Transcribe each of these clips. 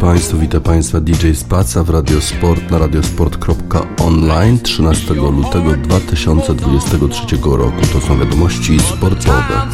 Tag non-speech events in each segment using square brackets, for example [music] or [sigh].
Państwu, witam Państwa DJ Spaca w Radiosport na radiosport.online 13 lutego 2023 roku. To są wiadomości sportowe.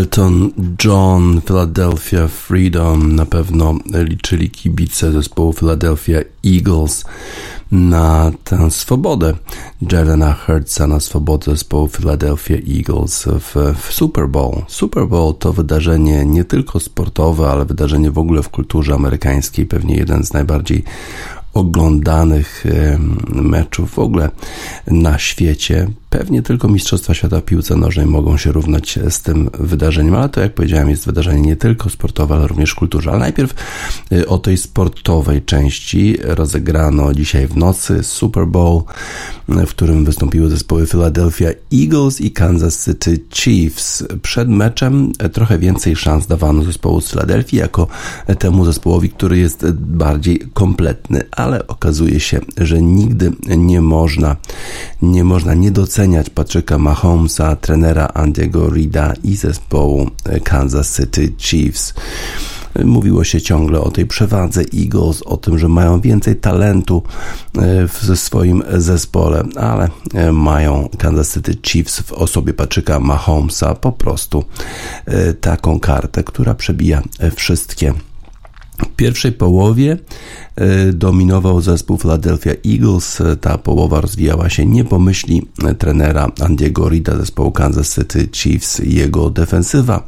Elton John, Philadelphia Freedom. Na pewno liczyli kibice zespołu Philadelphia Eagles na tę swobodę Jelena Hurtsa, na swobodę zespołu Philadelphia Eagles w, w Super Bowl. Super Bowl to wydarzenie nie tylko sportowe, ale wydarzenie w ogóle w kulturze amerykańskiej, pewnie jeden z najbardziej oglądanych meczów w ogóle na świecie. Pewnie tylko Mistrzostwa Świata w piłce nożnej mogą się równać z tym wydarzeniem, ale to jak powiedziałem jest wydarzenie nie tylko sportowe, ale również kulturze. Ale najpierw y, o tej sportowej części rozegrano dzisiaj w nocy Super Bowl, w którym wystąpiły zespoły Philadelphia Eagles i Kansas City Chiefs. Przed meczem trochę więcej szans dawano zespołu z Philadelphia jako temu zespołowi, który jest bardziej kompletny, ale okazuje się, że nigdy nie można, nie można nie doceniać Patryka Mahomesa, trenera Andiego Rida i zespołu Kansas City Chiefs. Mówiło się ciągle o tej przewadze Eagles, o tym, że mają więcej talentu e, w swoim zespole, ale e, mają Kansas City Chiefs w osobie Patryka Mahomesa po prostu e, taką kartę, która przebija wszystkie w pierwszej połowie E, dominował zespół Philadelphia Eagles. Ta połowa rozwijała się nie po myśli trenera Andiego Rida zespołu Kansas City Chiefs. Jego defensywa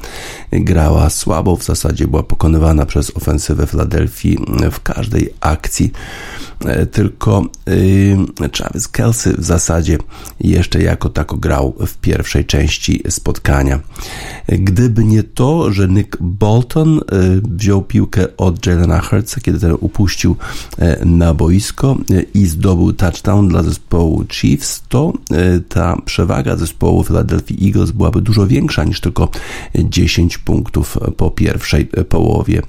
grała słabo, w zasadzie była pokonywana przez ofensywę Philadelphia w każdej akcji. E, tylko e, Travis Kelsey w zasadzie jeszcze jako tako grał w pierwszej części spotkania. Gdyby nie to, że Nick Bolton wziął piłkę od Jalena Hurtsa, kiedy ten upuścił E, na boisko e, i zdobył touchdown dla zespołu Chiefs, to e, ta przewaga zespołu Philadelphia Eagles byłaby dużo większa niż tylko 10 punktów po pierwszej połowie.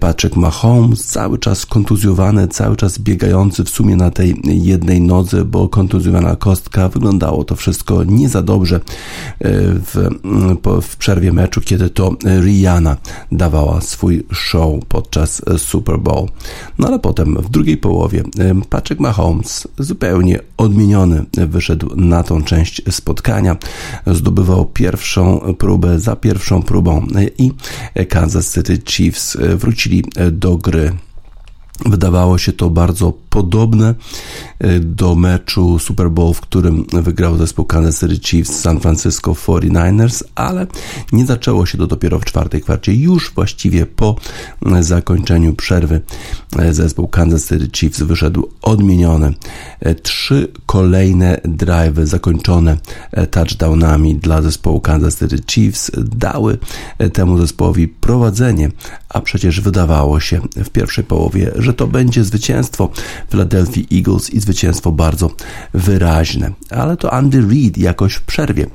Patrick Mahomes cały czas kontuzjowany, cały czas biegający w sumie na tej jednej nodze, bo kontuzjowana kostka. Wyglądało to wszystko nie za dobrze w, w przerwie meczu, kiedy to Rihanna dawała swój show podczas Super Bowl. No ale potem w drugiej połowie Patrick Mahomes zupełnie odmieniony wyszedł na tą część spotkania. Zdobywał pierwszą próbę za pierwszą próbą i Kansas City Chiefs wrócili do gry Wydawało się to bardzo podobne e, do meczu Super Bowl, w którym wygrał zespół Kansas City Chiefs San Francisco 49ers, ale nie zaczęło się to dopiero w czwartej kwarcie. Już właściwie po e, zakończeniu przerwy e, zespół Kansas City Chiefs wyszedł odmieniony. Trzy kolejne drive zakończone touchdownami dla zespołu Kansas City Chiefs dały temu zespołowi prowadzenie, a przecież wydawało się w pierwszej połowie, że to będzie zwycięstwo Philadelphia Eagles i zwycięstwo bardzo wyraźne. Ale to Andy Reid jakoś w przerwie.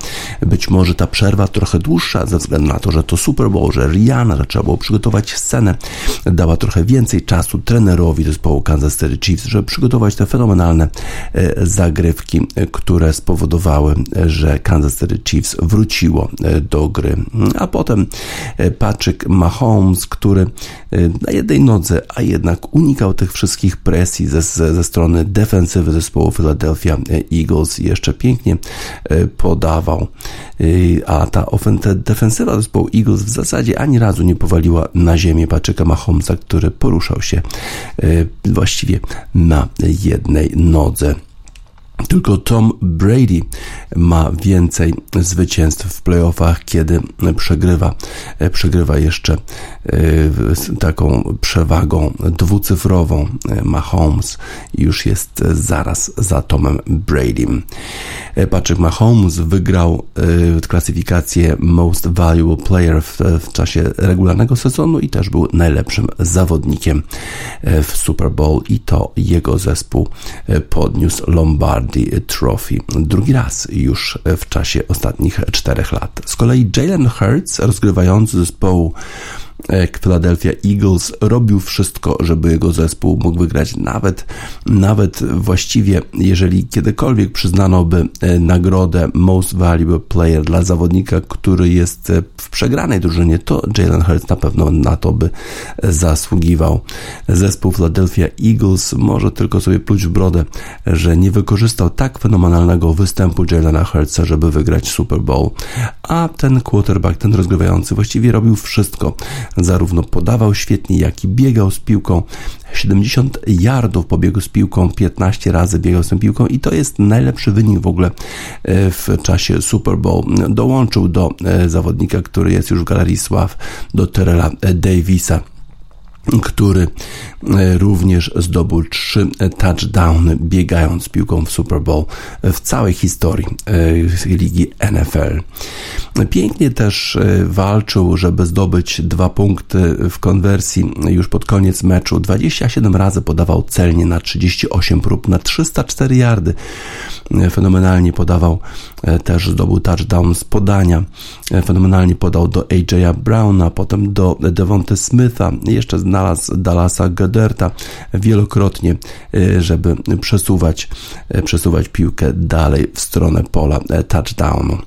Być może ta przerwa trochę dłuższa ze względu na to, że to Super Bowl, że Rihanna, że trzeba było przygotować scenę, dała trochę więcej czasu trenerowi zespołu Kansas City Chiefs, żeby przygotować te fenomenalne e, zagrywki, które spowodowały, że Kansas City Chiefs wróciło e, do gry. A potem e, Patrick Mahomes, który na jednej nodze, a jednak unikał tych wszystkich presji ze, ze strony defensywy zespołu Philadelphia Eagles jeszcze pięknie e, podawał. E, a ta defensywa zespołu Eagles w zasadzie ani razu nie powaliła na ziemię Patrzyka Mahomesa, który poruszał się e, właściwie na jednej nodze. Tylko Tom Brady ma więcej zwycięstw w playoffach, kiedy przegrywa, przegrywa jeszcze e, taką przewagą dwucyfrową. Mahomes już jest zaraz za Tomem Bradym. E, Patrick Mahomes wygrał e, klasyfikację Most Valuable Player w, w czasie regularnego sezonu i też był najlepszym zawodnikiem w Super Bowl i to jego zespół podniósł Lombard Lombardi Trophy. Drugi raz już w czasie ostatnich czterech lat. Z kolei Jalen Hurts, rozgrywający zespołu Philadelphia Eagles robił wszystko, żeby jego zespół mógł wygrać. Nawet, nawet właściwie, jeżeli kiedykolwiek przyznano by nagrodę Most Valuable Player dla zawodnika, który jest w przegranej drużynie, to Jalen Hurts na pewno na to by zasługiwał. Zespół Philadelphia Eagles może tylko sobie pluć w brodę, że nie wykorzystał tak fenomenalnego występu Jalena Hurtsa, żeby wygrać Super Bowl. A ten quarterback, ten rozgrywający właściwie robił wszystko. Zarówno podawał świetnie, jak i biegał z piłką. 70 yardów pobiegł z piłką, 15 razy biegał z tą piłką i to jest najlepszy wynik w ogóle e, w czasie Super Bowl. Dołączył do e, zawodnika, który jest już w Galerii Sław, do Terrella Davisa który e, również zdobył trzy touchdowny biegając piłką w Super Bowl w całej historii e, ligi NFL. Pięknie też e, walczył, żeby zdobyć dwa punkty w konwersji już pod koniec meczu. 27 razy podawał celnie na 38 prób, na 304 yardy. Fenomenalnie podawał, też zdobył touchdown z podania. Fenomenalnie podał do AJ'a Browna, potem do Devonta Smitha, jeszcze znalazł Dallasa Gaderta wielokrotnie, e, żeby przesuwać, e, przesuwać piłkę dalej w stronę pola e, touchdownu.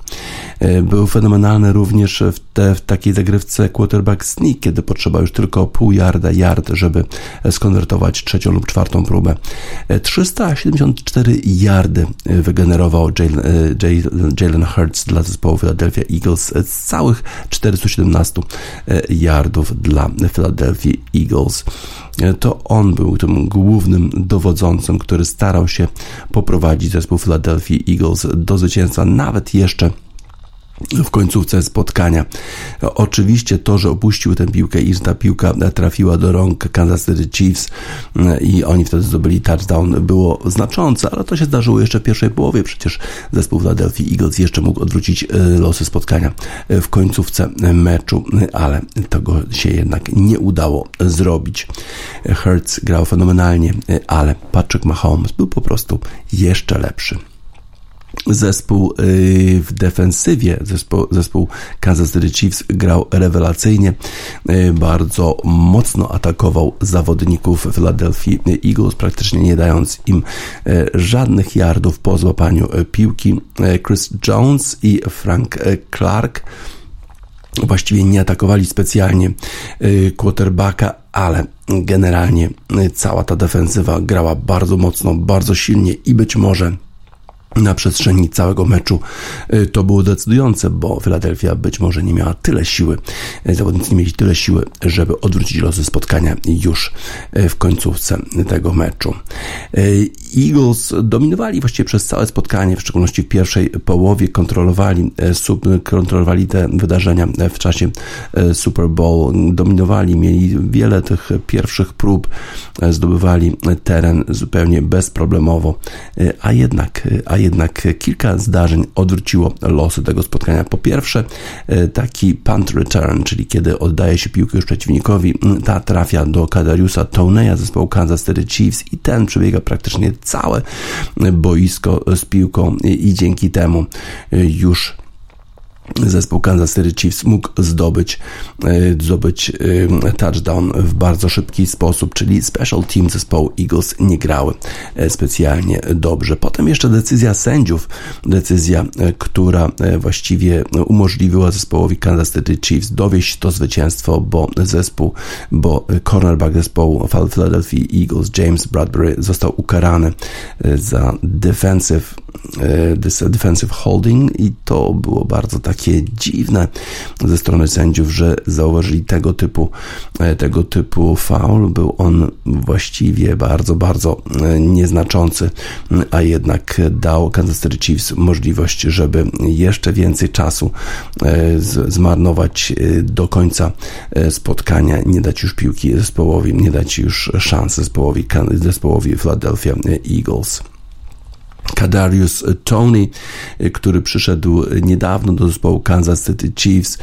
Był fenomenalny również w, te, w takiej zagrywce quarterback sneak, kiedy potrzeba już tylko pół yarda, yard, żeby skonwertować trzecią lub czwartą próbę. 374 yardy wygenerował Jalen Hurts dla zespołu Philadelphia Eagles z całych 417 yardów dla Philadelphia Eagles. To on był tym głównym dowodzącym, który starał się poprowadzić zespół Philadelphia Eagles do zwycięstwa, nawet jeszcze w końcówce spotkania. Oczywiście to, że opuścił tę piłkę i że ta piłka trafiła do rąk Kansas City Chiefs mm, i oni wtedy zdobyli touchdown było znaczące, ale to się zdarzyło jeszcze w pierwszej połowie. Przecież zespół Philadelphia Eagles jeszcze mógł odwrócić e, losy spotkania w końcówce meczu, ale tego się jednak nie udało zrobić. Hertz grał fenomenalnie, ale Patrick Mahomes był po prostu jeszcze lepszy zespół y, w defensywie, zespół, zespół Kansas City Chiefs grał rewelacyjnie, y, bardzo mocno atakował zawodników Philadelphia Eagles, praktycznie nie dając im y, żadnych yardów po złapaniu piłki. Chris Jones i Frank Clark właściwie nie atakowali specjalnie quarterbacka, ale generalnie cała ta defensywa grała bardzo mocno, bardzo silnie i być może na przestrzeni całego meczu y, to było decydujące, bo Philadelphia być może nie miała tyle siły, y, zawodnicy nie mieli tyle siły, żeby odwrócić losy spotkania już y, w końcówce tego meczu. Eagles dominowali właściwie przez całe spotkanie, w szczególności w pierwszej połowie kontrolowali, kontrolowali te wydarzenia w czasie Super Bowl, dominowali, mieli wiele tych pierwszych prób, zdobywali teren zupełnie bezproblemowo, a jednak, a jednak kilka zdarzeń odwróciło losy tego spotkania. Po pierwsze, e, taki punt return, czyli kiedy oddaje się piłkę już przeciwnikowi, ta trafia do Kadariusa Toneya zespołu Kansas City Chiefs i ten przebiega praktycznie całe boisko z piłką i dzięki temu już zespół Kansas City Chiefs mógł zdobyć, e, zdobyć e, touchdown w bardzo szybki sposób, czyli special team zespołu Eagles nie grały e, specjalnie dobrze. Potem jeszcze decyzja sędziów, decyzja, która właściwie umożliwiła zespołowi Kansas City Chiefs dowieść to zwycięstwo, bo zespół, bo cornerback zespołu Philadelphia Eagles James Bradbury został ukarany za defensive, defensive holding i to było bardzo tak takie dziwne ze strony sędziów, że zauważyli tego typu, e, tego typu faul. Był on właściwie bardzo, bardzo e, nieznaczący, a jednak dał Kansas City Chiefs możliwość, żeby jeszcze więcej czasu e, zmarnować do końca spotkania, nie dać już piłki zespołowi, nie dać już szans zespołowi, zespołowi Philadelphia Eagles. Kadarius Tony, który przyszedł niedawno do zespołu Kansas City Chiefs,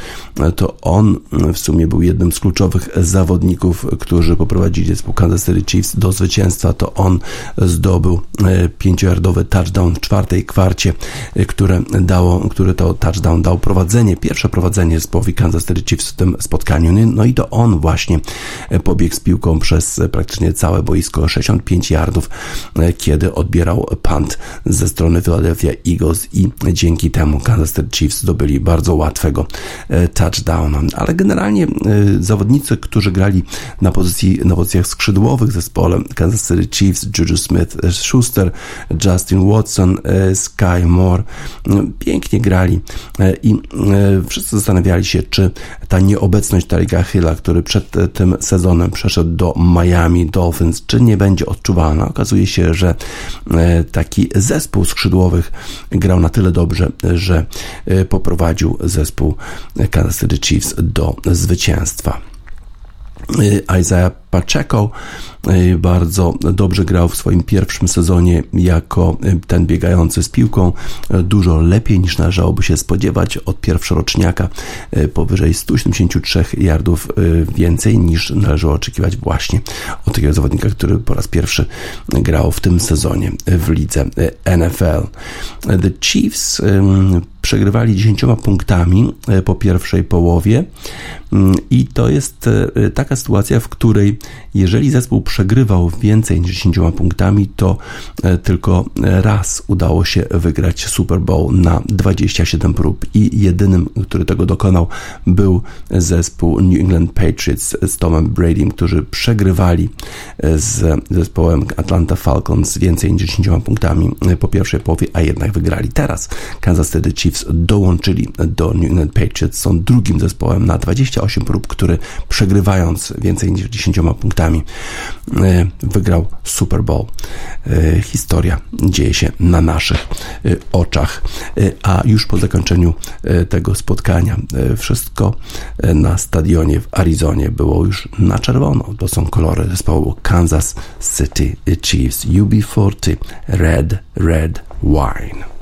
to on w sumie był jednym z kluczowych zawodników, którzy poprowadzili zespół Kansas City Chiefs do zwycięstwa. To on zdobył e, pięciojardowy touchdown w czwartej kwarcie, e, które dało, który to touchdown dał prowadzenie, pierwsze prowadzenie zespołowi Kansas City Chiefs w tym spotkaniu. No i to on właśnie e, pobiegł z piłką przez praktycznie całe boisko, 65 yardów, kiedy odbierał punt ze strony Philadelphia Eagles i dzięki temu Kansas City Chiefs zdobyli bardzo łatwego e, touchdowna. Ale generalnie e, zawodnicy, którzy grali na, pozycji, na pozycjach skrzydłowych zespole Kansas City Chiefs, Juju Smith-Schuster, Justin Watson, e, Sky Moore, pięknie grali i wszyscy zastanawiali się, czy ta nieobecność Tarika Hilla, który przed tym sezonem przeszedł do Miami Dolphins, czy nie będzie odczuwalna. Okazuje się, że taki zespół skrzydłowych grał na tyle dobrze, że e, poprowadził zespół Kansas City Chiefs do zwycięstwa. E, Isaiah Pacheco e, bardzo dobrze grał w swoim pierwszym sezonie jako e, ten biegający z piłką. Dużo lepiej niż należałoby się spodziewać od pierwszoroczniaka. Powyżej 173 yardów więcej niż należało oczekiwać właśnie od takiego zawodnika, który po raz pierwszy grał w tym sezonie w lidze NFL. The Chiefs przegrywali 10 punktami po pierwszej połowie i to jest taka sytuacja, w której jeżeli zespół przegrywał więcej niż 10 punktami, to e, tylko raz udało się wygrać Super Bowl na 27 prób i jedynym, który tego dokonał, był zespół New England Patriots z Tomem Bradym, którzy przegrywali e, z zespołem Atlanta Falcons więcej niż 10 punktami e, po pierwszej połowie, a jednak wygrali. Teraz Kansas City Chiefs dołączyli do New England Patriots, są drugim zespołem na 28 prób, który przegrywając więcej niż 10 punktami e, wygrał Super Bowl. E, historia dzieje się na naszych e, oczach, a już po zakończeniu tego spotkania wszystko na stadionie w Arizonie było już na czerwono. To są kolory zespołu Kansas City Chiefs UB40 Red Red Wine.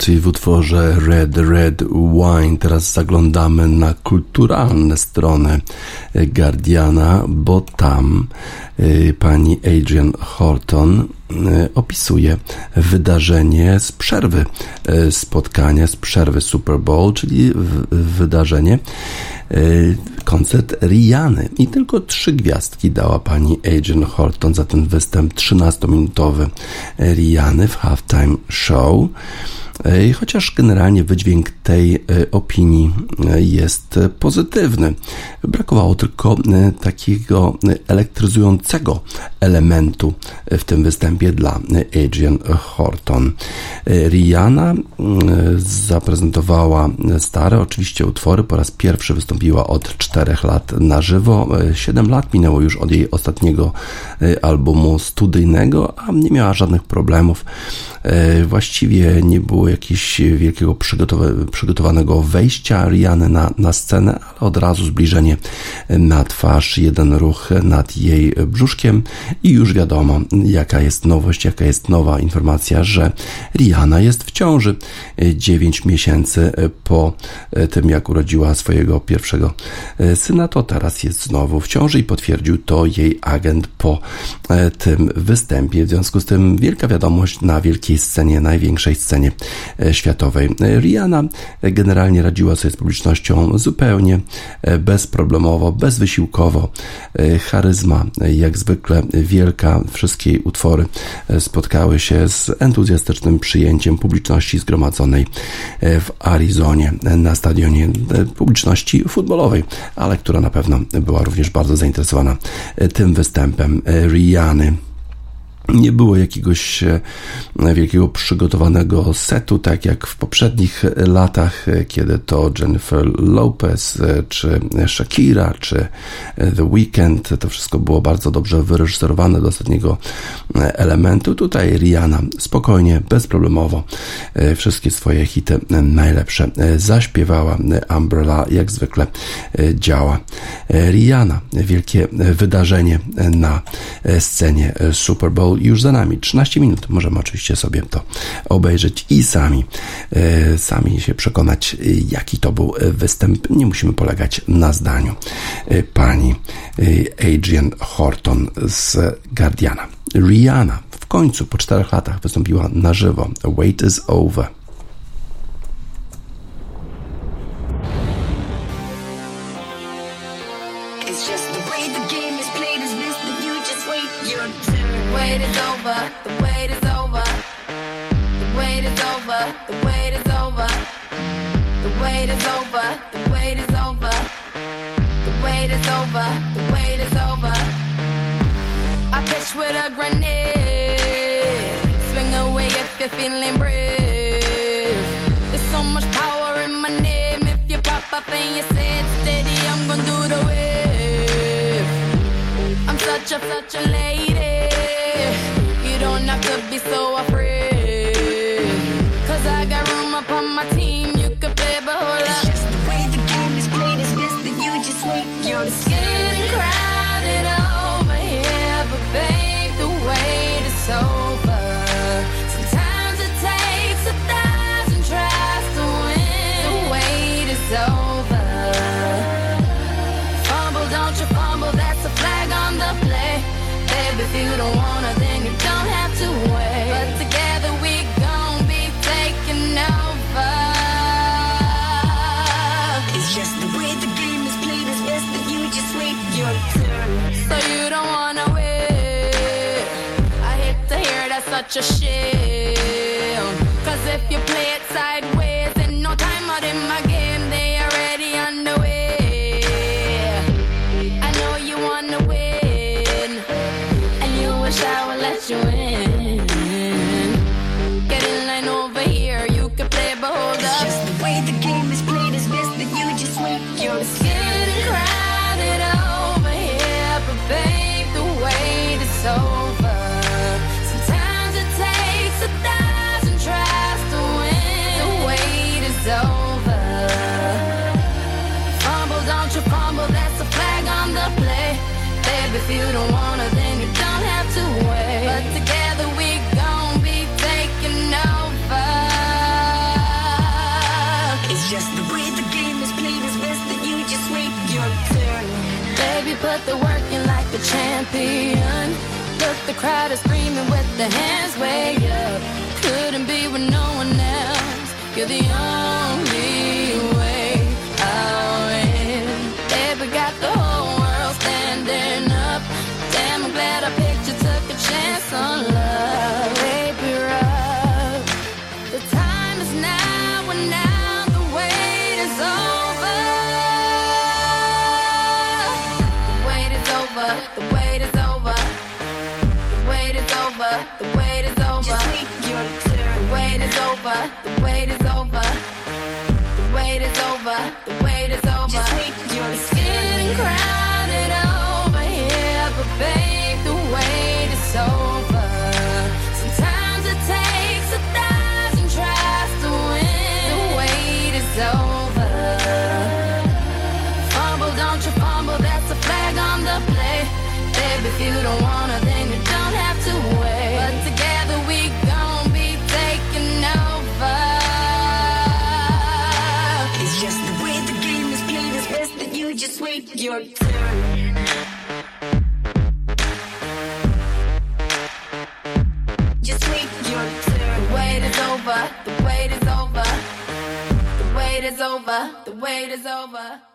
UB40 w utworze Red Red Wine. Teraz zaglądamy na kulturalne strony Guardiana, bo tam y, pani Adrian Horton y, opisuje wydarzenie z przerwy y, spotkania, z przerwy Super Bowl, czyli wydarzenie koncert Riany i tylko trzy gwiazdki dała pani Adrian Horton za ten występ 13-minutowy Riany w halftime show. E, chociaż generalnie wydźwięk tej e, opinii e, jest pozytywny. Brakowało tylko takiego elektryzującego elementu w tym występie dla Adrian Horton. Rihanna zaprezentowała stare oczywiście utwory, po raz pierwszy wystąpiła od czterech lat na żywo. Siedem lat minęło już od jej ostatniego albumu studyjnego, a nie miała żadnych problemów. Właściwie nie było jakiegoś wielkiego przygotowanego wejścia Riany na, na scenę, ale od razu zbliżenie na twarz, jeden ruch nad jej brzuszkiem i już wiadomo, jaka jest nowość, jaka jest nowa informacja, że Rihanna jest w ciąży 9 miesięcy po tym, jak urodziła swojego pierwszego syna, to teraz jest znowu w ciąży i potwierdził to jej agent po tym występie. W związku z tym wielka wiadomość na wielkiej scenie, największej scenie E, światowej. Rihanna generalnie radziła sobie z publicznością zupełnie e, bezproblemowo, bezwysiłkowo. E, charyzma, jak zwykle wielka, wszystkie utwory spotkały się z entuzjastycznym przyjęciem publiczności zgromadzonej w Arizonie na stadionie publiczności futbolowej, ale która na pewno była również bardzo zainteresowana tym występem Rihanny nie było jakiegoś e, wielkiego przygotowanego setu, tak jak w poprzednich latach, e, kiedy to Jennifer Lopez, e, czy Shakira, czy The Weeknd, to wszystko było bardzo dobrze wyreżyserowane do ostatniego elementu. Tutaj Rihanna spokojnie, bezproblemowo wszystkie swoje hity najlepsze zaśpiewała. Umbrella jak zwykle działa. Rihanna, wielkie wydarzenie na scenie Super Bowl już za nami. 13 minut. Możemy oczywiście sobie to obejrzeć i sami, e, sami się przekonać, jaki to był występ. Nie musimy polegać na zdaniu e, pani e, Adrian Horton z Guardiana. Rihanna w końcu po czterech latach wystąpiła na żywo. Wait is over. wait is over, the wait is over. The wait is over, the wait is over. The wait is over, the wait is over. The wait is over, the wait is over. I pitch with a grenade. Swing away if you're feeling brave. There's so much power in my name. If you pop up and you say steady, I'm gonna do the wave. I'm such a, such a lady. You don't have to be so afraid. Cause I got room upon my team. You could play, up. It's just the way the game is played. It's best that you just wait. The a shame. Cause if you play it but they're working like a champion. Look, the crowd is screaming with their hands way up. Couldn't be with no one else. You're the only over. The wait is over. The wait is over. The wait is over. Your turn. Just wait your turn. The wait is over, the wait is over. The wait is over, the wait is over.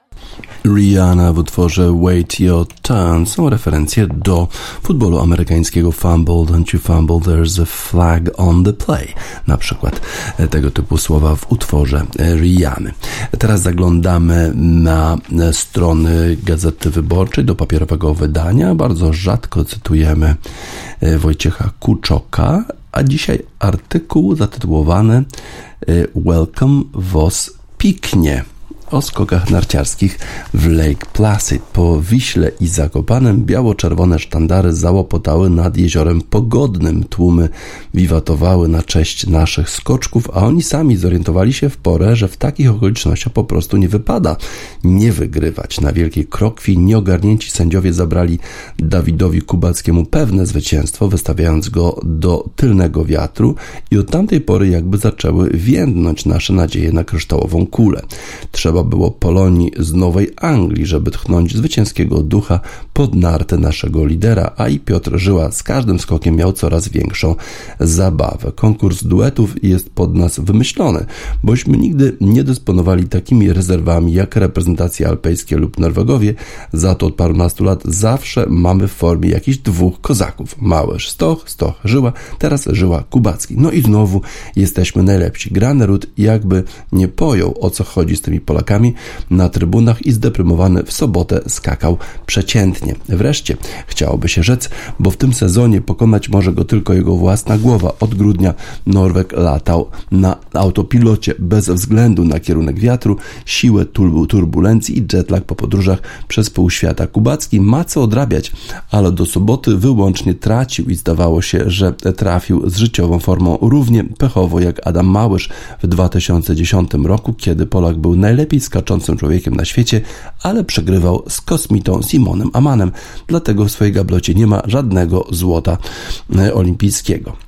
Rihanna w utworze Wait Your Turn są referencje do futbolu amerykańskiego Fumble, Don't You Fumble, There's a Flag on the Play. Na przykład e, tego typu słowa w utworze e, Rihanny. Teraz zaglądamy na e, strony Gazety Wyborczej do papierowego wydania. Bardzo rzadko cytujemy Wojciecha Kuczoka, a dzisiaj artykuł zatytułowany Welcome was piknie o skokach narciarskich w Lake Placid. Po Wiśle i Zakopanem biało-czerwone sztandary załopotały nad jeziorem Pogodnym. Tłumy wiwatowały na cześć naszych skoczków, a oni sami zorientowali się w porę, że w takich okolicznościach po prostu nie wypada nie wygrywać. Na Wielkiej Krokwi nieogarnięci sędziowie zabrali Dawidowi Kubackiemu pewne zwycięstwo, wystawiając go do tylnego wiatru i od tamtej pory jakby zaczęły więdnąć nasze nadzieje na kryształową kulę. Trzeba było Polonii z Nowej Anglii, żeby tchnąć zwycięskiego ducha pod nartę naszego lidera, a i Piotr Żyła z każdym skokiem miał coraz większą zabawę. Konkurs duetów jest pod nas wymyślony, bośmy nigdy nie dysponowali takimi rezerwami jak reprezentacje alpejskie lub Norwegowie, za to od parunastu lat zawsze mamy w formie jakichś dwóch kozaków. Małysz Stoch, Stoch Żyła, teraz Żyła Kubacki. No i znowu jesteśmy najlepsi. Granerud jakby nie pojął o co chodzi z tymi Polakami na trybunach i zdeprymowany w sobotę skakał przeciętnie. Wreszcie chciałoby się rzec, bo w tym sezonie pokonać może go tylko jego własna głowa. Od grudnia Norweg latał na autopilocie bez względu na kierunek wiatru, siłę turbulencji i jetlag po podróżach przez pół świata. Kubacki ma co odrabiać, ale do soboty wyłącznie tracił i zdawało się, że trafił z życiową formą równie pechowo jak Adam Małysz w 2010 roku, kiedy Polak był najlepiej skaczącym człowiekiem na świecie, ale przegrywał z kosmitą Simonem Amanem. Dlatego w swojej gablocie nie ma żadnego złota e, olimpijskiego.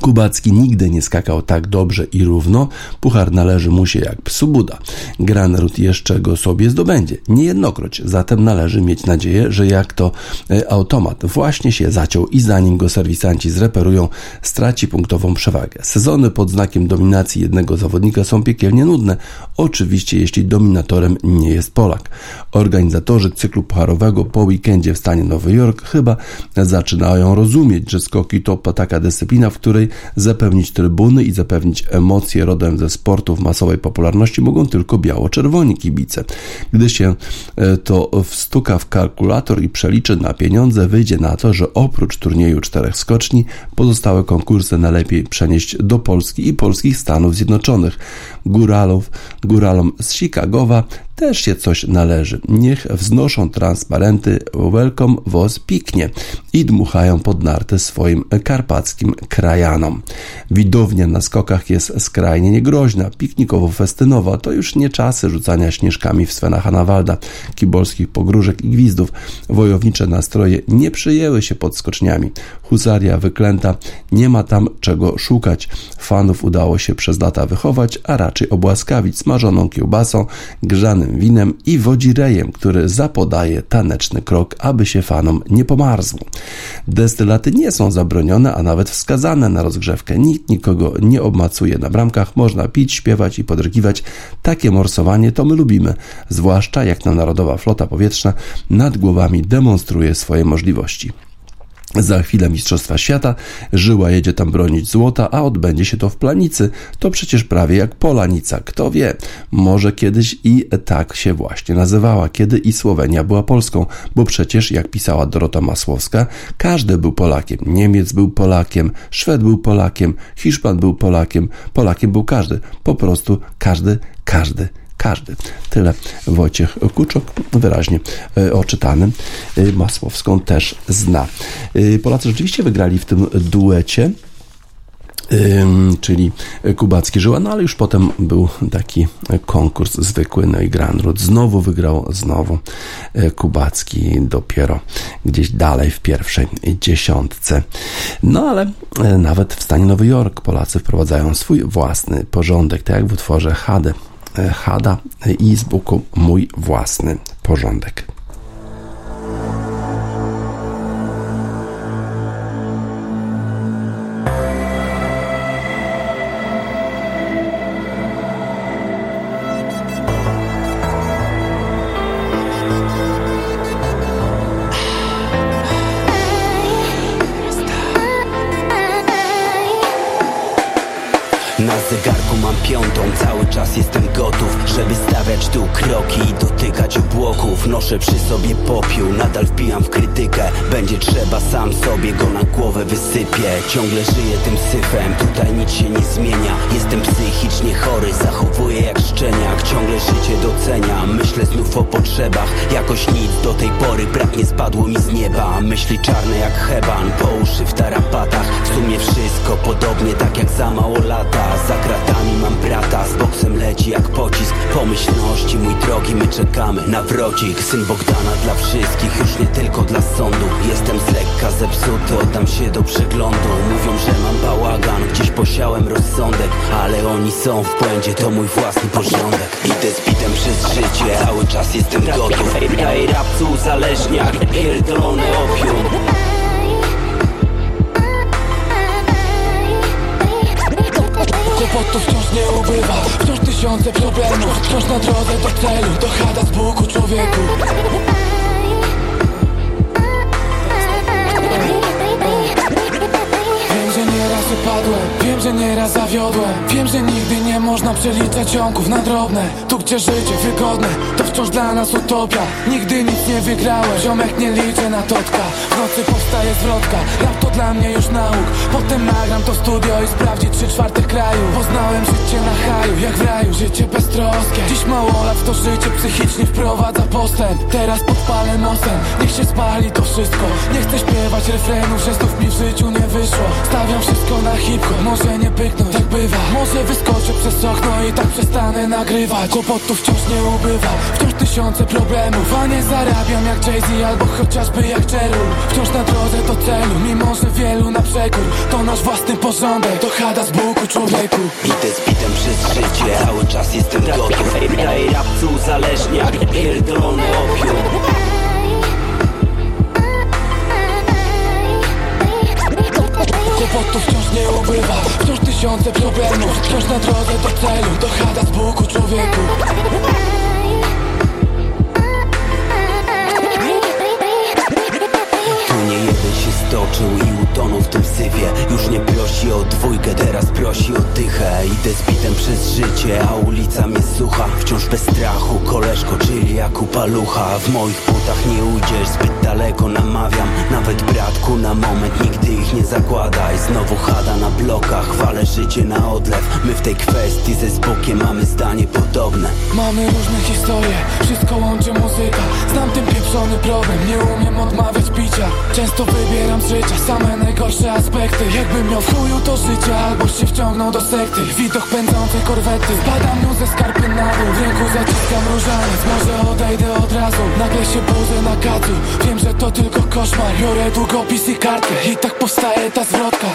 Kubacki nigdy nie skakał tak dobrze i równo, puchar należy mu się jak psu Buda. Granrud jeszcze go sobie zdobędzie, niejednokroć, zatem należy mieć nadzieję, że jak to e, automat właśnie się zaciął i zanim go serwisanci zreperują, straci punktową przewagę. Sezony pod znakiem dominacji jednego zawodnika są piekielnie nudne, oczywiście jeśli dominatorem nie jest Polak. Organizatorzy cyklu pucharowego po weekendzie w stanie Nowy Jork chyba zaczynają rozumieć, że skoki to taka dyscyplina, w której zapewnić trybuny i zapewnić emocje rodem ze sportów masowej popularności mogą tylko biało-czerwoni kibice. Gdy się e, to wstuka w kalkulator i przeliczy na pieniądze, wyjdzie na to, że oprócz turnieju czterech skoczni, pozostałe konkursy najlepiej przenieść do Polski i polskich Stanów Zjednoczonych. Góralów, góralom z Chicagowa też się coś należy. Niech wznoszą transparenty Welcome was piknie i dmuchają pod narty swoim karpackim Widownia na skokach jest skrajnie niegroźna, piknikowo-festynowa. To już nie czasy rzucania śnieżkami w Svena Hanawalda, kibolskich pogróżek i gwizdów. Wojownicze nastroje nie przyjęły się pod skoczniami. Husaria wyklęta, nie ma tam czego szukać. Fanów udało się przez lata wychować, a raczej obłaskawić smażoną kiełbasą, grzanym winem i wodzirejem, który zapodaje taneczny krok, aby się fanom nie pomarzło. Destylaty nie są zabronione, a nawet wskazane na rozgrzewkę. Nikt nikogo nie obmacuje na bramkach, można pić, śpiewać i podrygiwać. Takie morsowanie to my lubimy, zwłaszcza jak na Narodowa Flota Powietrzna nad głowami demonstruje swoje możliwości. Za chwilę Mistrzostwa Świata, Żyła jedzie tam bronić złota, a odbędzie się to w Planicy. To przecież prawie jak Polanica. Kto wie, może kiedyś i tak się właśnie nazywała, kiedy i Słowenia była Polską, bo przecież, jak pisała Dorota Masłowska, każdy był Polakiem. Niemiec był Polakiem, Szwed był Polakiem, Hiszpan był Polakiem, Polakiem był każdy. Po prostu każdy, każdy każdy. Tyle Wojciech Kuczok, wyraźnie e, oczytany. E, Masłowską też zna. E, Polacy rzeczywiście wygrali w tym duecie czyli Kubacki Żyła, no ale już potem był taki konkurs zwykły, no i Granrud znowu wygrał, znowu Kubacki dopiero gdzieś dalej w pierwszej dziesiątce. No ale nawet w stanie Nowy Jork Polacy wprowadzają swój własny porządek, tak jak w utworze Hade Hada i z boku mój własny porządek. Piątą, cały czas jestem gotów Żeby stawiać tu kroki i dotykać obłoków. Noszę przy sobie popiół, nadal wpijam w krytykę. Będzie trzeba, sam sobie go na głowę wysypię. Ciągle żyję tym syfem, tutaj nic się nie zmienia. Jestem psychicznie chory, zachowuję jak szczeniak. Ciągle życie doceniam, myślę znów o potrzebach. Jakoś nic do tej pory, brak nie spadło mi z nieba. Myśli czarne jak heban, po uszy w tarapatach. W sumie wszystko podobnie, tak jak za mało lata. Za kratami mam brata, z boksem leci jak pocisk. Pomyślności, mój drogi, my czekamy na wrocik. Syn Bogdana dla wszystkich, już nie tylko dla sądu. Jestem z lekka zepsuty, oddam się do przeglądu. Mówią, że mam bałagan, gdzieś posiałem rozsądek. Ale oni są w błędzie, to mój własny porządek. Idę z bitem przez życie, cały czas jestem gotów. Ej, rapcu uzależniak, pierdolone opium Kłopotów wciąż nie ubywa. Wciąż tysiące problemów Wciąż na drodze do celu chada z Bogu człowieku. Wiem, że nieraz upadłem Wiem, że nieraz zawiodłem. Wiem, że nigdy nie można przeliczać ciągów na drobne. Tu gdzie życie wygodne To wciąż dla nas utopia. Nigdy nic nie wygrałem Ziomek nie liczę na totka. W nocy powstaje zwrotka Rap dla mnie już nauk. Potem nagram to studio i sprawdzi trzy czwartych kraju. Poznałem życie na haju Jak w raju, życie beztroskie. Dziś mało lat to życie psychicznie wprowadza postęp. Teraz podpalę mostem Niech się spali to wszystko. Nie chcę śpiewać refrenów, że znów mi w życiu nie wyszło. Stawiam wszystko na hip-hop Może nie pyknąć, tak bywa. Może wyskoczę przez okno i tak przestanę nagrywać. Kłopotów wciąż nie ubywa Wciąż tysiące problemów. A nie zarabiam jak Jay-Z albo chociażby jak Cheryl Wciąż na drodze do celu Mimo, że wielu na przekór To nasz własny porządek To chada z Bogu człowieku. Idę z bitem przez życie, cały czas jestem gotów Ej, rapcu uzależniak, pierdolone opium. Kłopotów wciąż nie ubywa Wciąż tysiące problemów Wciąż na drodze do celu To chada z Bogu człowieku. Tu nie jeden się stoczył Idę z przez życie, a ulica mnie słucha. Wciąż bez strachu, koleżko, czyli jak upalucha W moich butach nie ujdziesz, zbyt daleko namawiam. Nawet bratku na moment, nigdy ich nie zakładaj. Znowu chada na blokach, wale życie na odlew. My w tej kwestii ze Zbokiem mamy zdanie podobne. Mamy różne historie, wszystko łączy muzyka. Znam ten pieprzony problem, nie umiem odmawiać picia. Często wybieram życie życia Same najgorsze aspekty. Jakbym miał w chuju to życie Albo się wciągnął do sekty. Widok pędzącej korwety Spadam mu ze skarpy na dół. W ręku zaciskam różaniec Może odejdę od razu. Nagle się budzę na kacu Wiem, że to tylko koszmar. Biorę długopis i kartkę I tak powstaje ta zwrotka.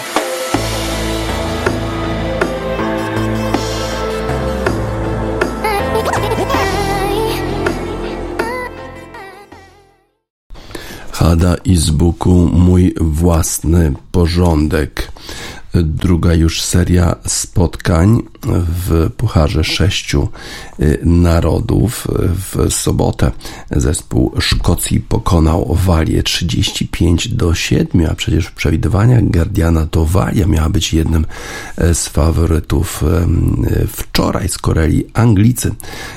Hada i z Buku mój własny porządek. Druga już seria spotkań w Pucharze Sześciu y, Narodów. W sobotę zespół Szkocji pokonał Walię 35 do 7, a przecież w przewidywaniach Guardiana to Walia miała być jednym e, z faworytów. Wczoraj z Korei Anglicy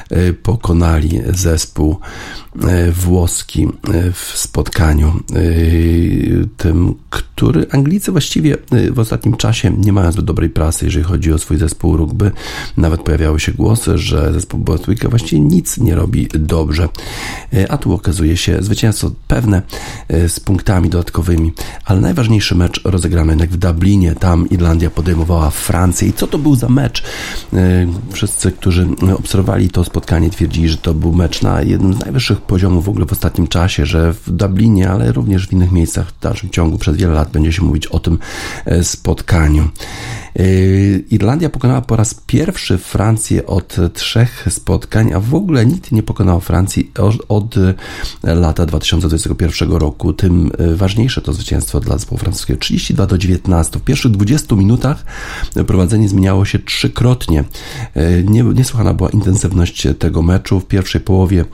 e, pokonali zespół e, włoski w spotkaniu tym, który Anglicy właściwie w ostatnim czasie nie mają zbyt dobrej prasy, jeżeli chodzi o swój zespół rugby. Nawet pojawiały się głosy, że zespół Bortwicka właściwie nic nie robi dobrze. A tu okazuje się zwycięstwo pewne z punktami dodatkowymi, ale najważniejszy mecz rozegrano jednak w Dublinie. Tam Irlandia podejmowała Francję. I co to był za mecz? Wszyscy, którzy obserwowali to spotkanie, twierdzili, że to był mecz na jednym z najwyższych poziomów w ogóle w ostatnim czasie, że w Dublinie, ale również w innych miejscach w dalszym ciągu przez wiele lat będzie się mówić o tym spotkaniu. Irlandia pokonała po raz pierwszy Francję od trzech spotkań, a w ogóle nikt nie pokonał Francji od lata 2021 roku. Tym ważniejsze to zwycięstwo dla zespołu francuskiego 32 do 19. W pierwszych 20 minutach prowadzenie zmieniało się trzykrotnie. Niesłychana była intensywność tego meczu. W pierwszej połowie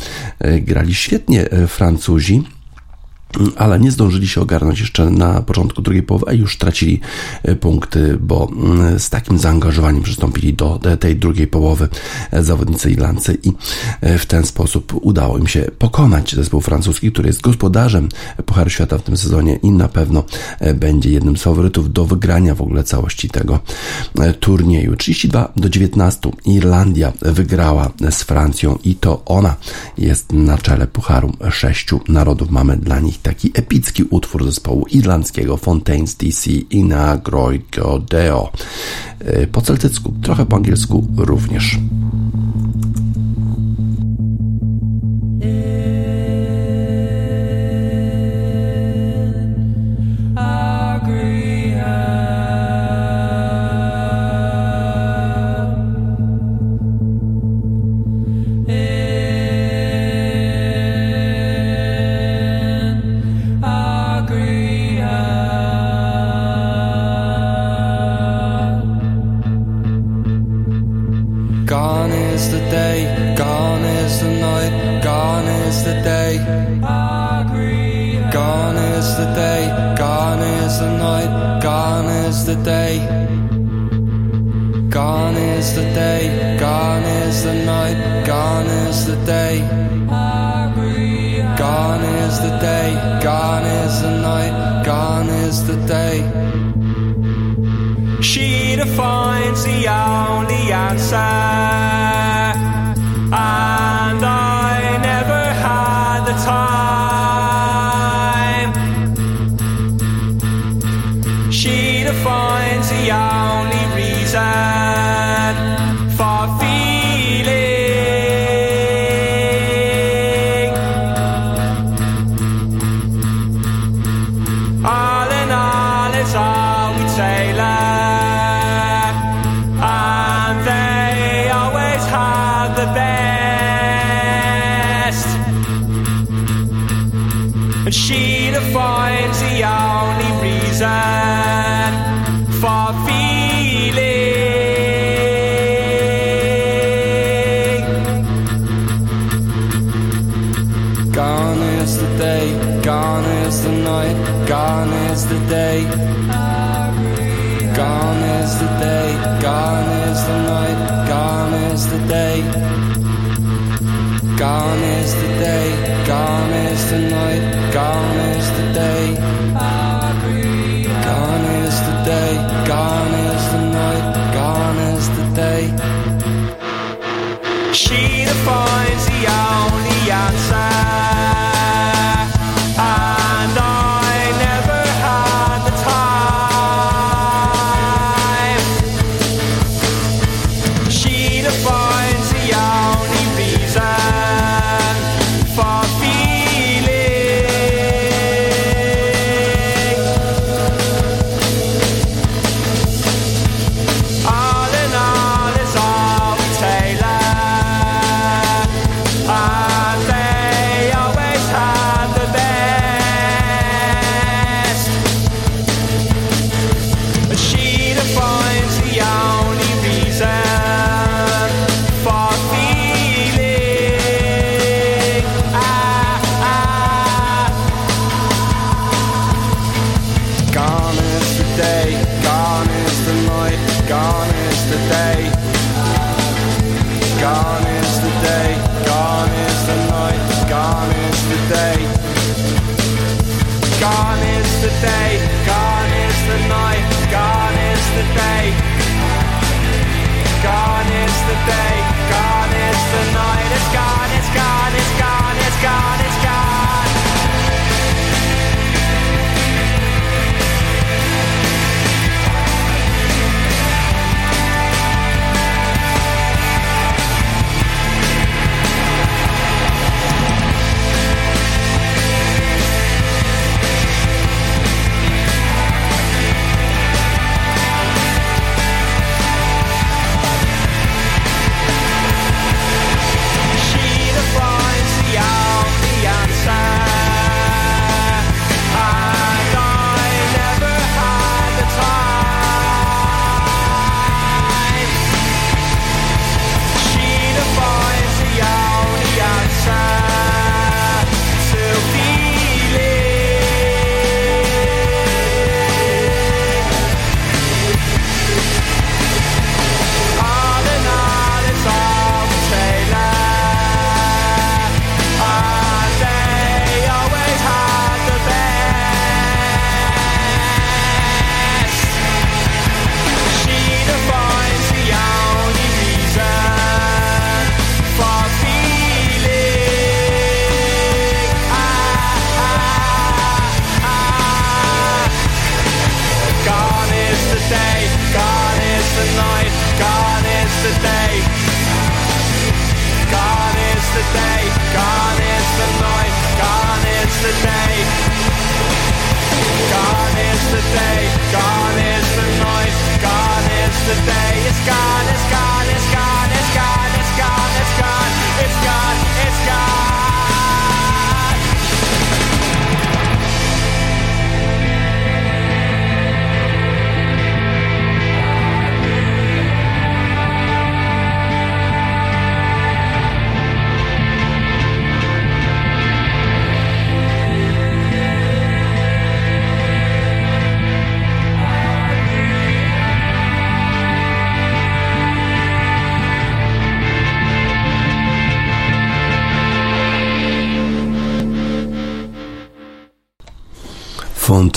grali świetnie Francuzi ale nie zdążyli się ogarnąć jeszcze na początku drugiej połowy, a już tracili punkty, bo z takim zaangażowaniem przystąpili do tej drugiej połowy zawodnicy Irlandcy i w ten sposób udało im się pokonać zespół francuski, który jest gospodarzem Pucharu Świata w tym sezonie i na pewno będzie jednym z faworytów do wygrania w ogóle całości tego turnieju. 32 do 19 Irlandia wygrała z Francją i to ona jest na czele Pucharu Sześciu Narodów. Mamy dla nich taki epicki utwór zespołu irlandzkiego Fontaines DC i na Groigo Deo. Po celtycku, trochę po angielsku również. The day. Gone is the day, gone is the night, gone is the day. Gone is the day, gone is the night, gone is the day. Gone is the day, gone is the night, gone is the day. She defines the only answer.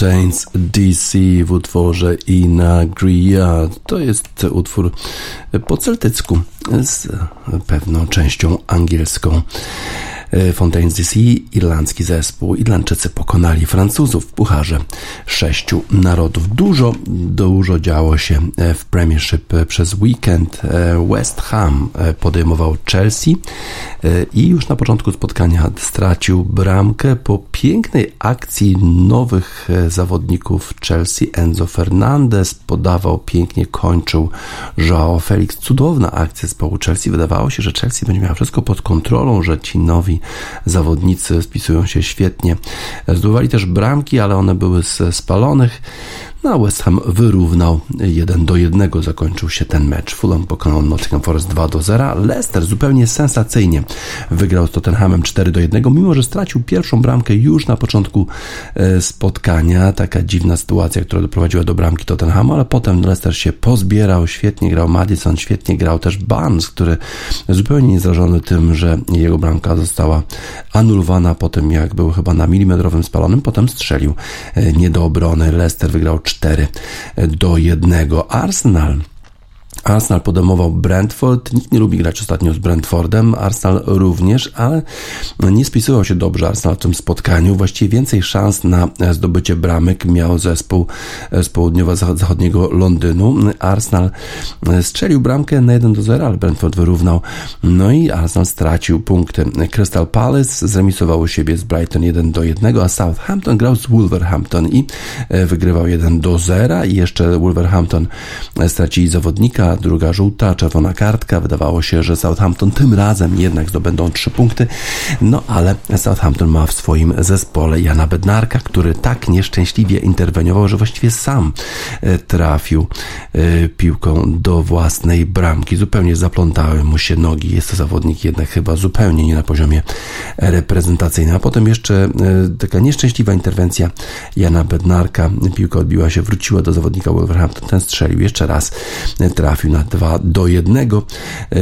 Fontaines DC w utworze Inagria. To jest utwór po celtycku z pewną częścią angielską. Fontaines DC, irlandzki zespół. Irlandczycy pokonali Francuzów w Pucharze Sześciu Narodów. Dużo, dużo działo się w Premiership przez weekend. West Ham podejmował Chelsea i już na początku spotkania stracił bramkę po pięknej akcji nowych zawodników Chelsea. Enzo Fernandez podawał, pięknie kończył Joao Felix. Cudowna akcja zespołu Chelsea. Wydawało się, że Chelsea będzie miała wszystko pod kontrolą, że ci nowi zawodnicy spisują się świetnie. Zdobywali też bramki, ale one były z spalonych. No, West Ham wyrównał 1 do 1. Zakończył się ten mecz. Fulham pokonał Nottingham Forest 2 do 0. Leicester zupełnie sensacyjnie wygrał z Tottenhamem 4 do 1, mimo że stracił pierwszą bramkę już na początku e, spotkania. Taka dziwna sytuacja, która doprowadziła do bramki Tottenhamu, ale potem Leicester się pozbierał. Świetnie grał Madison, świetnie grał też Barnes, który zupełnie niezrażony tym, że jego bramka została anulowana po tym, jak był chyba na milimetrowym spalonym. Potem strzelił e, nie do obrony. Leicester wygrał 4 do 1. Arsenal Arsenal podejmował Brentford. Nikt nie lubi grać ostatnio z Brentfordem. Arsenal również, ale nie spisywał się dobrze Arsenal w tym spotkaniu. Właściwie więcej szans na zdobycie bramek miał zespół z południowo-zachodniego Londynu. Arsenal strzelił bramkę na 1 do 0, ale Brentford wyrównał. No i Arsenal stracił punkty. Crystal Palace zremisował u siebie z Brighton 1 do 1, a Southampton grał z Wolverhampton i wygrywał 1 do 0 i jeszcze Wolverhampton stracili zawodnika druga żółta, czerwona kartka. Wydawało się, że Southampton tym razem jednak zdobędą trzy punkty, no ale Southampton ma w swoim zespole Jana Bednarka, który tak nieszczęśliwie interweniował, że właściwie sam e, trafił e, piłką do własnej bramki. Zupełnie zaplątały mu się nogi. Jest to zawodnik jednak chyba zupełnie nie na poziomie reprezentacyjnym. A potem jeszcze e, taka nieszczęśliwa interwencja Jana Bednarka. Piłka odbiła się, wróciła do zawodnika Wolverhampton. Ten strzelił jeszcze raz, trafił na 2 do 1.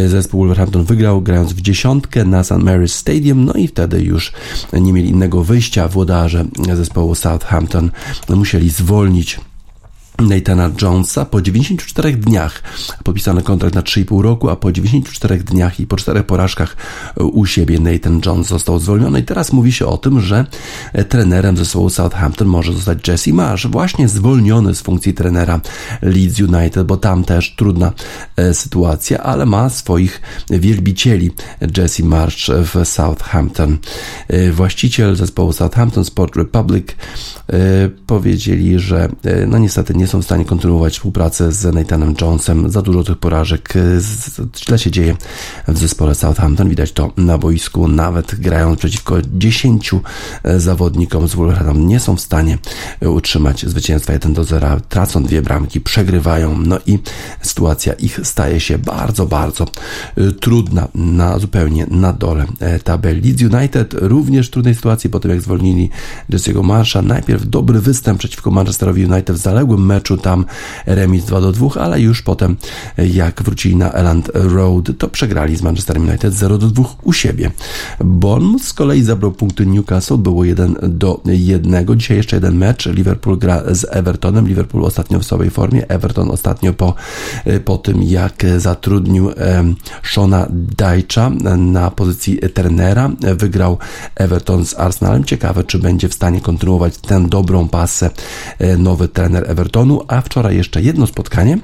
Zespół Wolverhampton wygrał grając w dziesiątkę na St. Mary's Stadium, no i wtedy już nie mieli innego wyjścia. Włodarze zespołu Southampton musieli zwolnić Nathana Jonesa po 94 dniach podpisano kontrakt na 3,5 roku, a po 94 dniach i po 4 porażkach u siebie Nathan Jones został zwolniony i teraz mówi się o tym, że trenerem zespołu Southampton może zostać Jesse Marsh, właśnie zwolniony z funkcji trenera Leeds United, bo tam też trudna e, sytuacja, ale ma swoich wielbicieli Jesse Marsh w Southampton. E, właściciel zespołu Southampton Sport Republic e, powiedzieli, że no niestety nie są w stanie kontynuować współpracę z Nathanem Jonesem. Za dużo tych porażek. Źle się dzieje w zespole Southampton. Widać to na boisku. Nawet grając przeciwko 10 e, zawodnikom z Wolverhampton nie są w stanie utrzymać zwycięstwa 1 do 0. Tracą dwie bramki, przegrywają. No i sytuacja ich staje się bardzo, bardzo e, trudna na zupełnie na dole e, tabeli. Leeds United również w trudnej sytuacji po tym jak zwolnili Jesse'ego Marsha. Najpierw dobry występ przeciwko Manchesterowi United w zaległym meczu meczu tam remis 2 do 2, ale już potem jak wrócili na Elland Road, to przegrali z Manchester United 0 do 2 u siebie. Bournemouth z kolei zabrał punkty Newcastle, było 1 do 1. Dzisiaj jeszcze jeden mecz. Liverpool gra z Evertonem. Liverpool ostatnio w słabej formie. Everton ostatnio po, po tym, jak zatrudnił Shona Dajcza na pozycji trenera, wygrał Everton z Arsenalem. Ciekawe, czy będzie w stanie kontynuować tę dobrą pasę nowy trener Evertonu a wczoraj jeszcze jedno spotkanie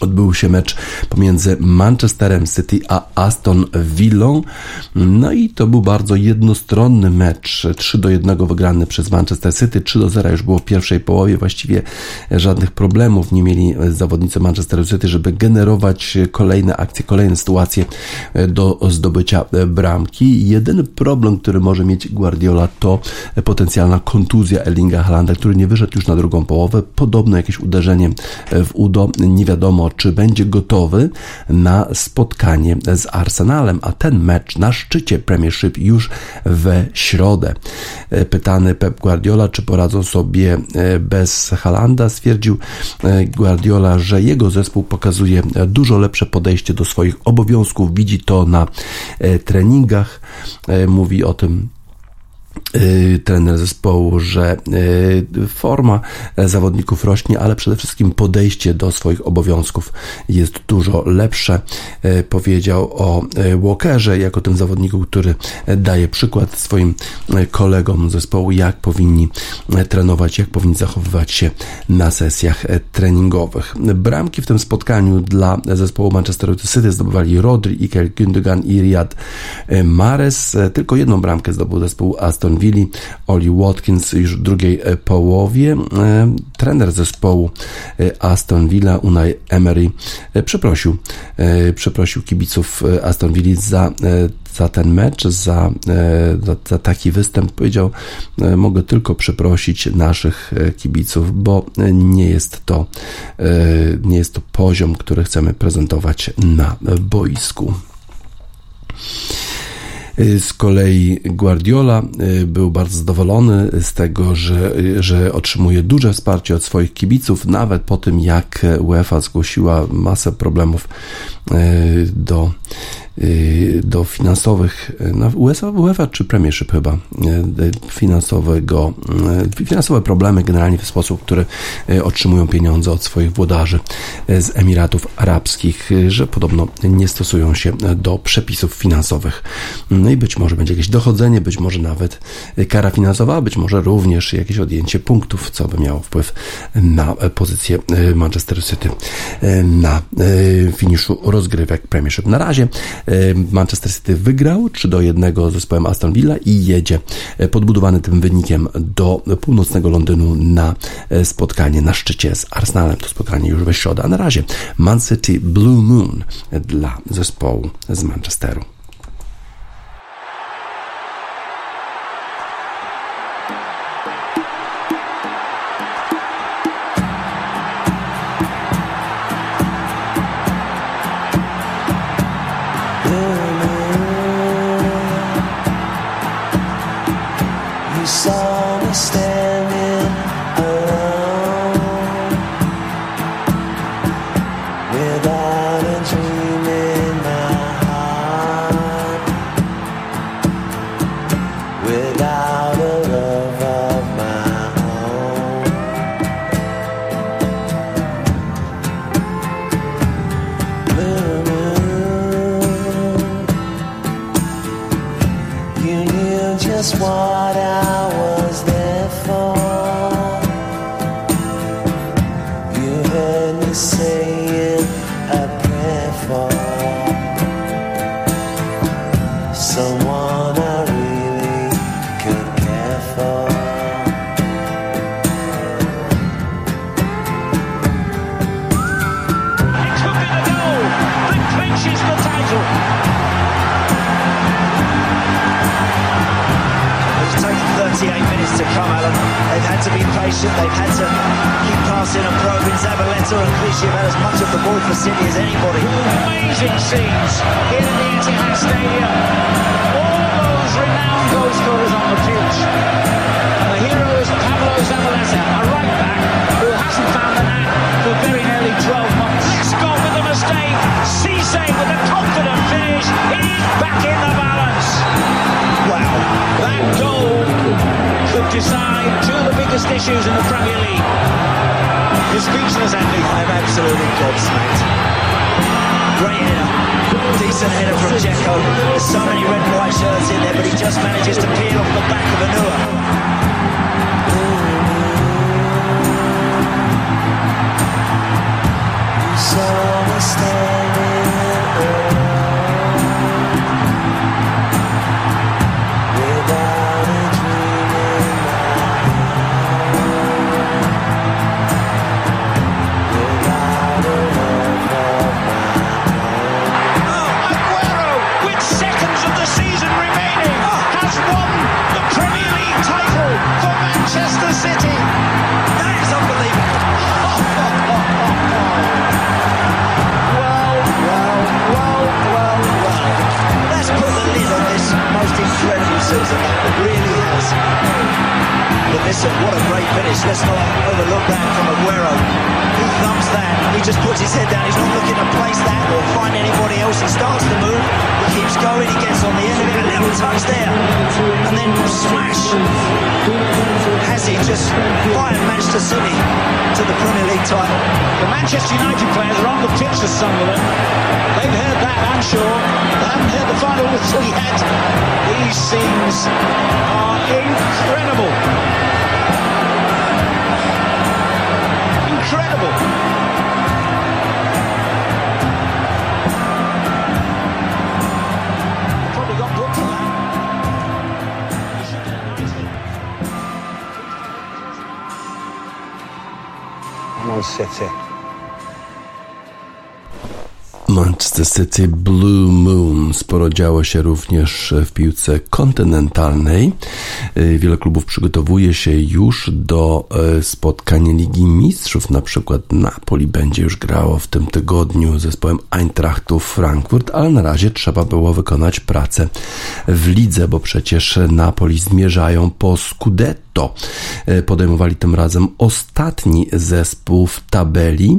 odbył się mecz pomiędzy Manchesterem City a Aston Villą. No i to był bardzo jednostronny mecz. 3 do 1 wygrany przez Manchester City, 3 do 0 już było w pierwszej połowie. Właściwie żadnych problemów nie mieli zawodnicy Manchesteru City, żeby generować kolejne akcje, kolejne sytuacje do zdobycia bramki. Jedyny problem, który może mieć Guardiola to potencjalna kontuzja Erlinga Haalanda, który nie wyszedł już na drugą połowę. Podobno jakieś uderzenie w udo. Nie wiadomo, czy będzie gotowy na spotkanie z Arsenalem, a ten mecz na szczycie Premiership już we środę. E, pytany Pep Guardiola, czy poradzą sobie e, bez Halanda, stwierdził e, Guardiola, że jego zespół pokazuje dużo lepsze podejście do swoich obowiązków, widzi to na treningach, mówi o tym trener zespołu, że y, forma zawodników rośnie, ale przede wszystkim podejście do swoich obowiązków jest dużo lepsze. Y, powiedział o Walkerze jako tym zawodniku, który daje przykład swoim kolegom zespołu, jak powinni trenować, jak powinni zachowywać się na sesjach treningowych. Bramki w tym spotkaniu dla zespołu Manchester City zdobywali Rodri, Iker Gündogan i Riyad Mahrez. Tylko jedną bramkę zdobył zespół Aston Villa, Oli Watkins już w drugiej e, połowie. E, trener zespołu e, Aston Villa, Unai Emery, przeprosił, przeprosił kibiców Aston Villa za za ten mecz, za, za, za, taki występ. Powiedział, mogę tylko przeprosić naszych kibiców, bo nie jest to, nie jest to poziom, który chcemy prezentować na boisku. Y, z kolei Guardiola y, był bardzo zadowolony z tego, że, że otrzymuje duże wsparcie od swoich kibiców, nawet po tym jak UEFA zgłosiła masę problemów y, do Y, do finansowych, na USA, UEFA czy Premiership chyba, y, finansowego, y, finansowe problemy generalnie w sposób, który otrzymują pieniądze od swoich włodarzy z Emiratów Arabskich, że podobno nie stosują się do przepisów finansowych. No i być może będzie jakieś dochodzenie, być może nawet kara finansowa, być może również jakieś odjęcie punktów, co by miało wpływ na pozycję Manchester City na finiszu rozgrywek Premiership. Na razie Manchester City wygrał 3 do 1 z zespołem Aston Villa i jedzie podbudowany tym wynikiem do północnego Londynu na spotkanie na szczycie z Arsenalem. To spotkanie już we środę, a na razie Man City Blue Moon dla zespołu z Manchesteru. Someone They've had to keep passing and probing. Zabaleta and Clichy have had as much of the ball for City as anybody. Amazing scenes here in the Etihad Stadium. All those renowned goal scorers on the pitch. And the hero is Pablo Zabaleta, a right back who hasn't found the net for very nearly 12 months. Scott with a mistake. Cisse with a confident finish. He's back in the balance. Wow, that goal could decide two of the biggest issues in the Premier League. You're speechless, Andy. I'm absolutely gobsmacked. Great header. Decent header from Dzeko. There's so many red and white shirts in there, but he just manages to peel off the back of Anua. You saw me standing It really has. But listen, what a great finish. Let's not overlook that from Aguero. He thumps that. He just puts his head down. He's not looking to place that or find anybody else. He starts the move. He keeps going. He gets on the end of it. A little touch there. And then smash. Has he just fired Manchester City to the Premier League title? The Manchester United players are on the pitch for Sunderland. They've heard that, I'm sure. They haven't heard the final [laughs] whistle yet. These scenes are. Incredible. City. Manchester City Blue Moon. Sporo działo się również w piłce kontynentalnej. Y, Wiele klubów przygotowuje się już do y, spotkania Ligi Mistrzów. Na przykład Napoli będzie już grało w tym tygodniu z zespołem Eintrachtu Frankfurt, ale na razie trzeba było wykonać pracę w lidze, bo przecież Napoli zmierzają po Scudetto. Y, Podejmowali tym razem ostatni zespół w tabeli.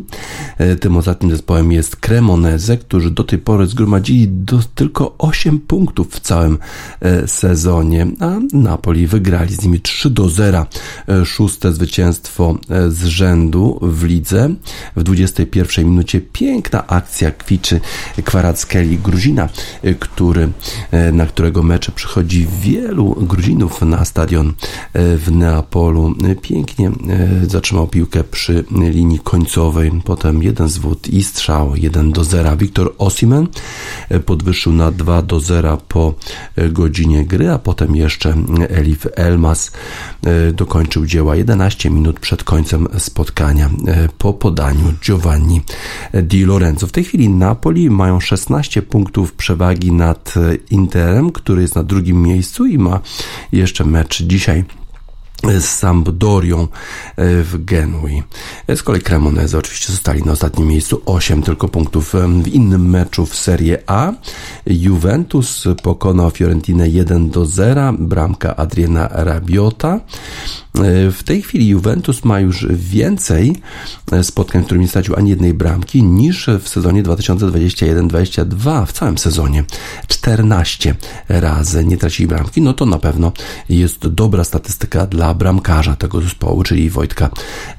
Y, Tym ostatnim zespołem jest Cremonese, którzy do tej pory zgromadzili do, tylko 8 punktów w całym e, sezonie, a Napoli wygrali z nimi 3 do 0. E, Szóste zwycięstwo e, z rzędu w lidze. W 21 minucie piękna akcja kwiczy Kwarackieli Gruzina, e, który, na którego mecze przychodzi wielu Gruzinów na stadion w Neapolu. Pięknie zatrzymał piłkę przy linii końcowej. Potem jeden zwód i strzał 1 do 0. Wiktor Osimen podwyższył na 2 do 0 po godzinie gry, a potem jeszcze Elif Elmas dokończył dzieła 11 minut przed końcem spotkania po podaniu Giovanni Di Lorenzo. W tej chwili Napoli mają 16 punktów przewagi nad Interem, który jest na drugim miejscu i ma jeszcze mecz dzisiaj z Sampdorią e, w Genui. E, z kolei Cremonese oczywiście zostali na ostatnim miejscu 8 tylko punktów w innym meczu w Serie A. Juventus pokonał Fiorentinę 1 do 0, bramka Adriana Rabiota. E, w tej chwili Juventus ma już więcej e, spotkań, w którym nie stracił ani jednej bramki, niż w sezonie 2021-22, w całym sezonie. 14 razy nie tracili bramki, no to na pewno jest dobra statystyka dla bramkarza tego zespołu, czyli Wojtka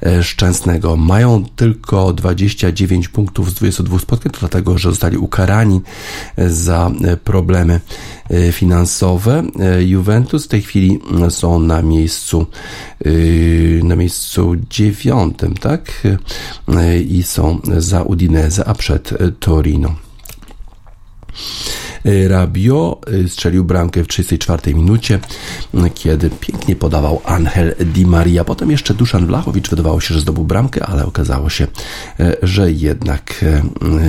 e, Szczęsnego. Mają tylko 29 punktów z 22 spotkań, to dlatego, że zostali ukarani za problemy finansowe. Juventus w tej chwili są na miejscu na miejscu dziewiątym, tak? I są za Udinese, a przed Torino. Rabio y, strzelił bramkę w 34 minucie, kiedy pięknie podawał Angel Di Maria. Potem jeszcze Duszan Wlachowicz wydawało się, że zdobył bramkę, ale okazało się, że jednak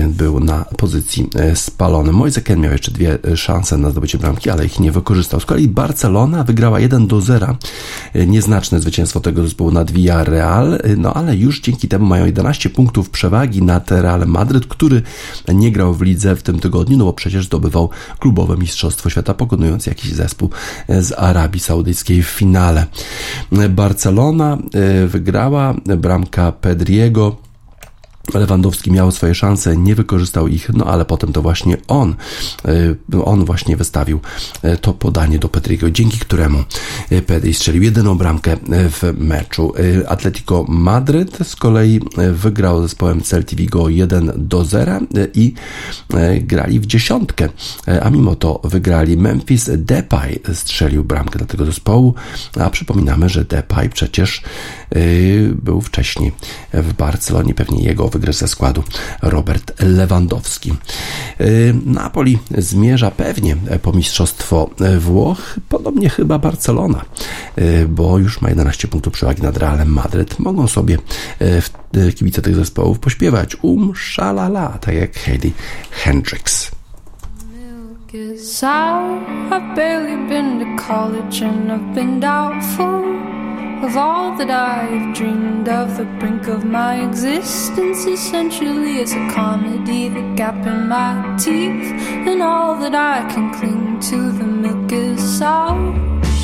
był na pozycji spalony. Moise miał jeszcze dwie szanse na zdobycie bramki, ale ich nie wykorzystał. Z kolei Barcelona wygrała 1 do 0. Nieznaczne zwycięstwo tego zespołu nad Villarreal, no ale już dzięki temu mają 11 punktów przewagi nad Real Madryt, który nie grał w lidze w tym tygodniu, no bo przecież zdobywał klubowe Mistrzostwo Świata, pokonując jakiś zespół z Arabii Saudyjskiej w finale. Barcelona e, wygrała, bramka Pedriego Lewandowski miał swoje szanse, nie wykorzystał ich, no ale potem to właśnie on, e, on właśnie wystawił e, to podanie do Pedriego, dzięki któremu e, Pedri strzelił jedyną bramkę w meczu. Atletico Madryt z kolei wygrał zespołem Celtic Vigo 1 do 0 i grali w dziesiątkę, a mimo to wygrali Memphis Depay strzelił bramkę dla tego zespołu, a przypominamy, że Depay przecież był wcześniej w Barcelonie, pewnie jego wygrać ze składu Robert Lewandowski. Y, Napoli zmierza pewnie po mistrzostwo Włoch, podobnie chyba Barcelona, y, bo już ma 11 punktów przewagi nad Realem Madryt. Mogą sobie y, kibice tych zespołów pośpiewać um szalala, tak jak Hayley Hendrix. I've barely been to college and I've been doubtful of all that I've dreamed of. The brink of my existence essentially is a comedy, the gap in my teeth, and all that I can cling to. The milk is sour.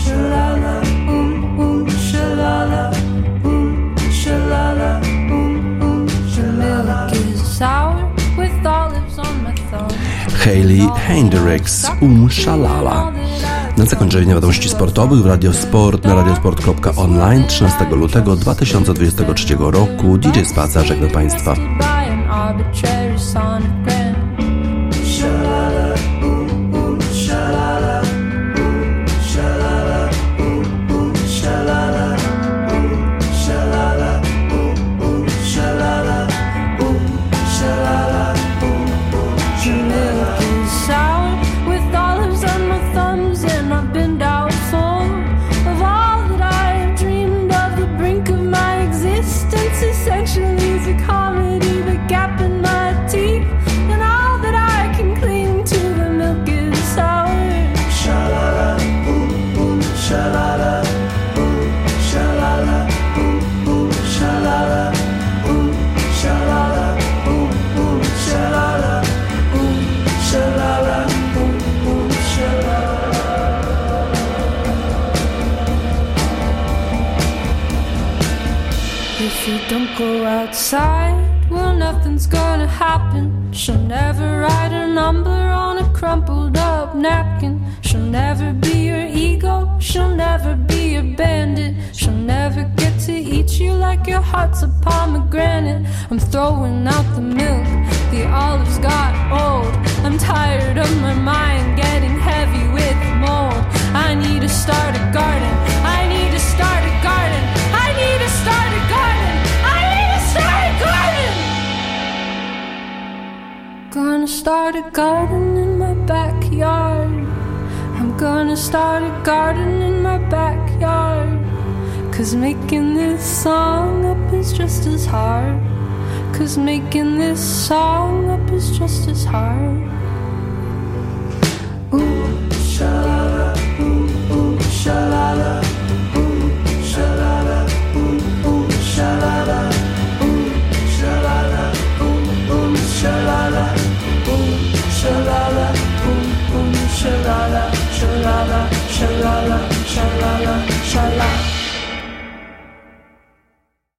Shalala, boom, boom, shalala, boom, shalala, boom, boom, shalala. The milk is sour Hayley Hendrix, um, shalala. Na zakończenie wiadomości sportowych w Radiosport na radiosport.online 13 lutego 2023 roku DJ Spaca żegna Państwa. She'll never write a number on a crumpled up napkin. She'll never be your ego, she'll never be your bandit. She'll never get to eat you like your heart's a pomegranate. I'm throwing out the milk, the olives got old. I'm tired of my mind getting heavy with mold. I need to start a garden, start a garden in my backyard. I'm gonna start a garden in my backyard. Cause making this song up is just as hard. Cause making this song up is just as hard. Ooh, sha-la-la, ooh, ooh, sha-la-la, ooh, sha-la-la, ooh, ooh, sha-la-la, ooh, sha-la-la, ooh, ooh, ooh, sha-la-la, ooh, ooh, sha-la-la, sha-la-la, sha-la-la, sha-la-la, sha-la.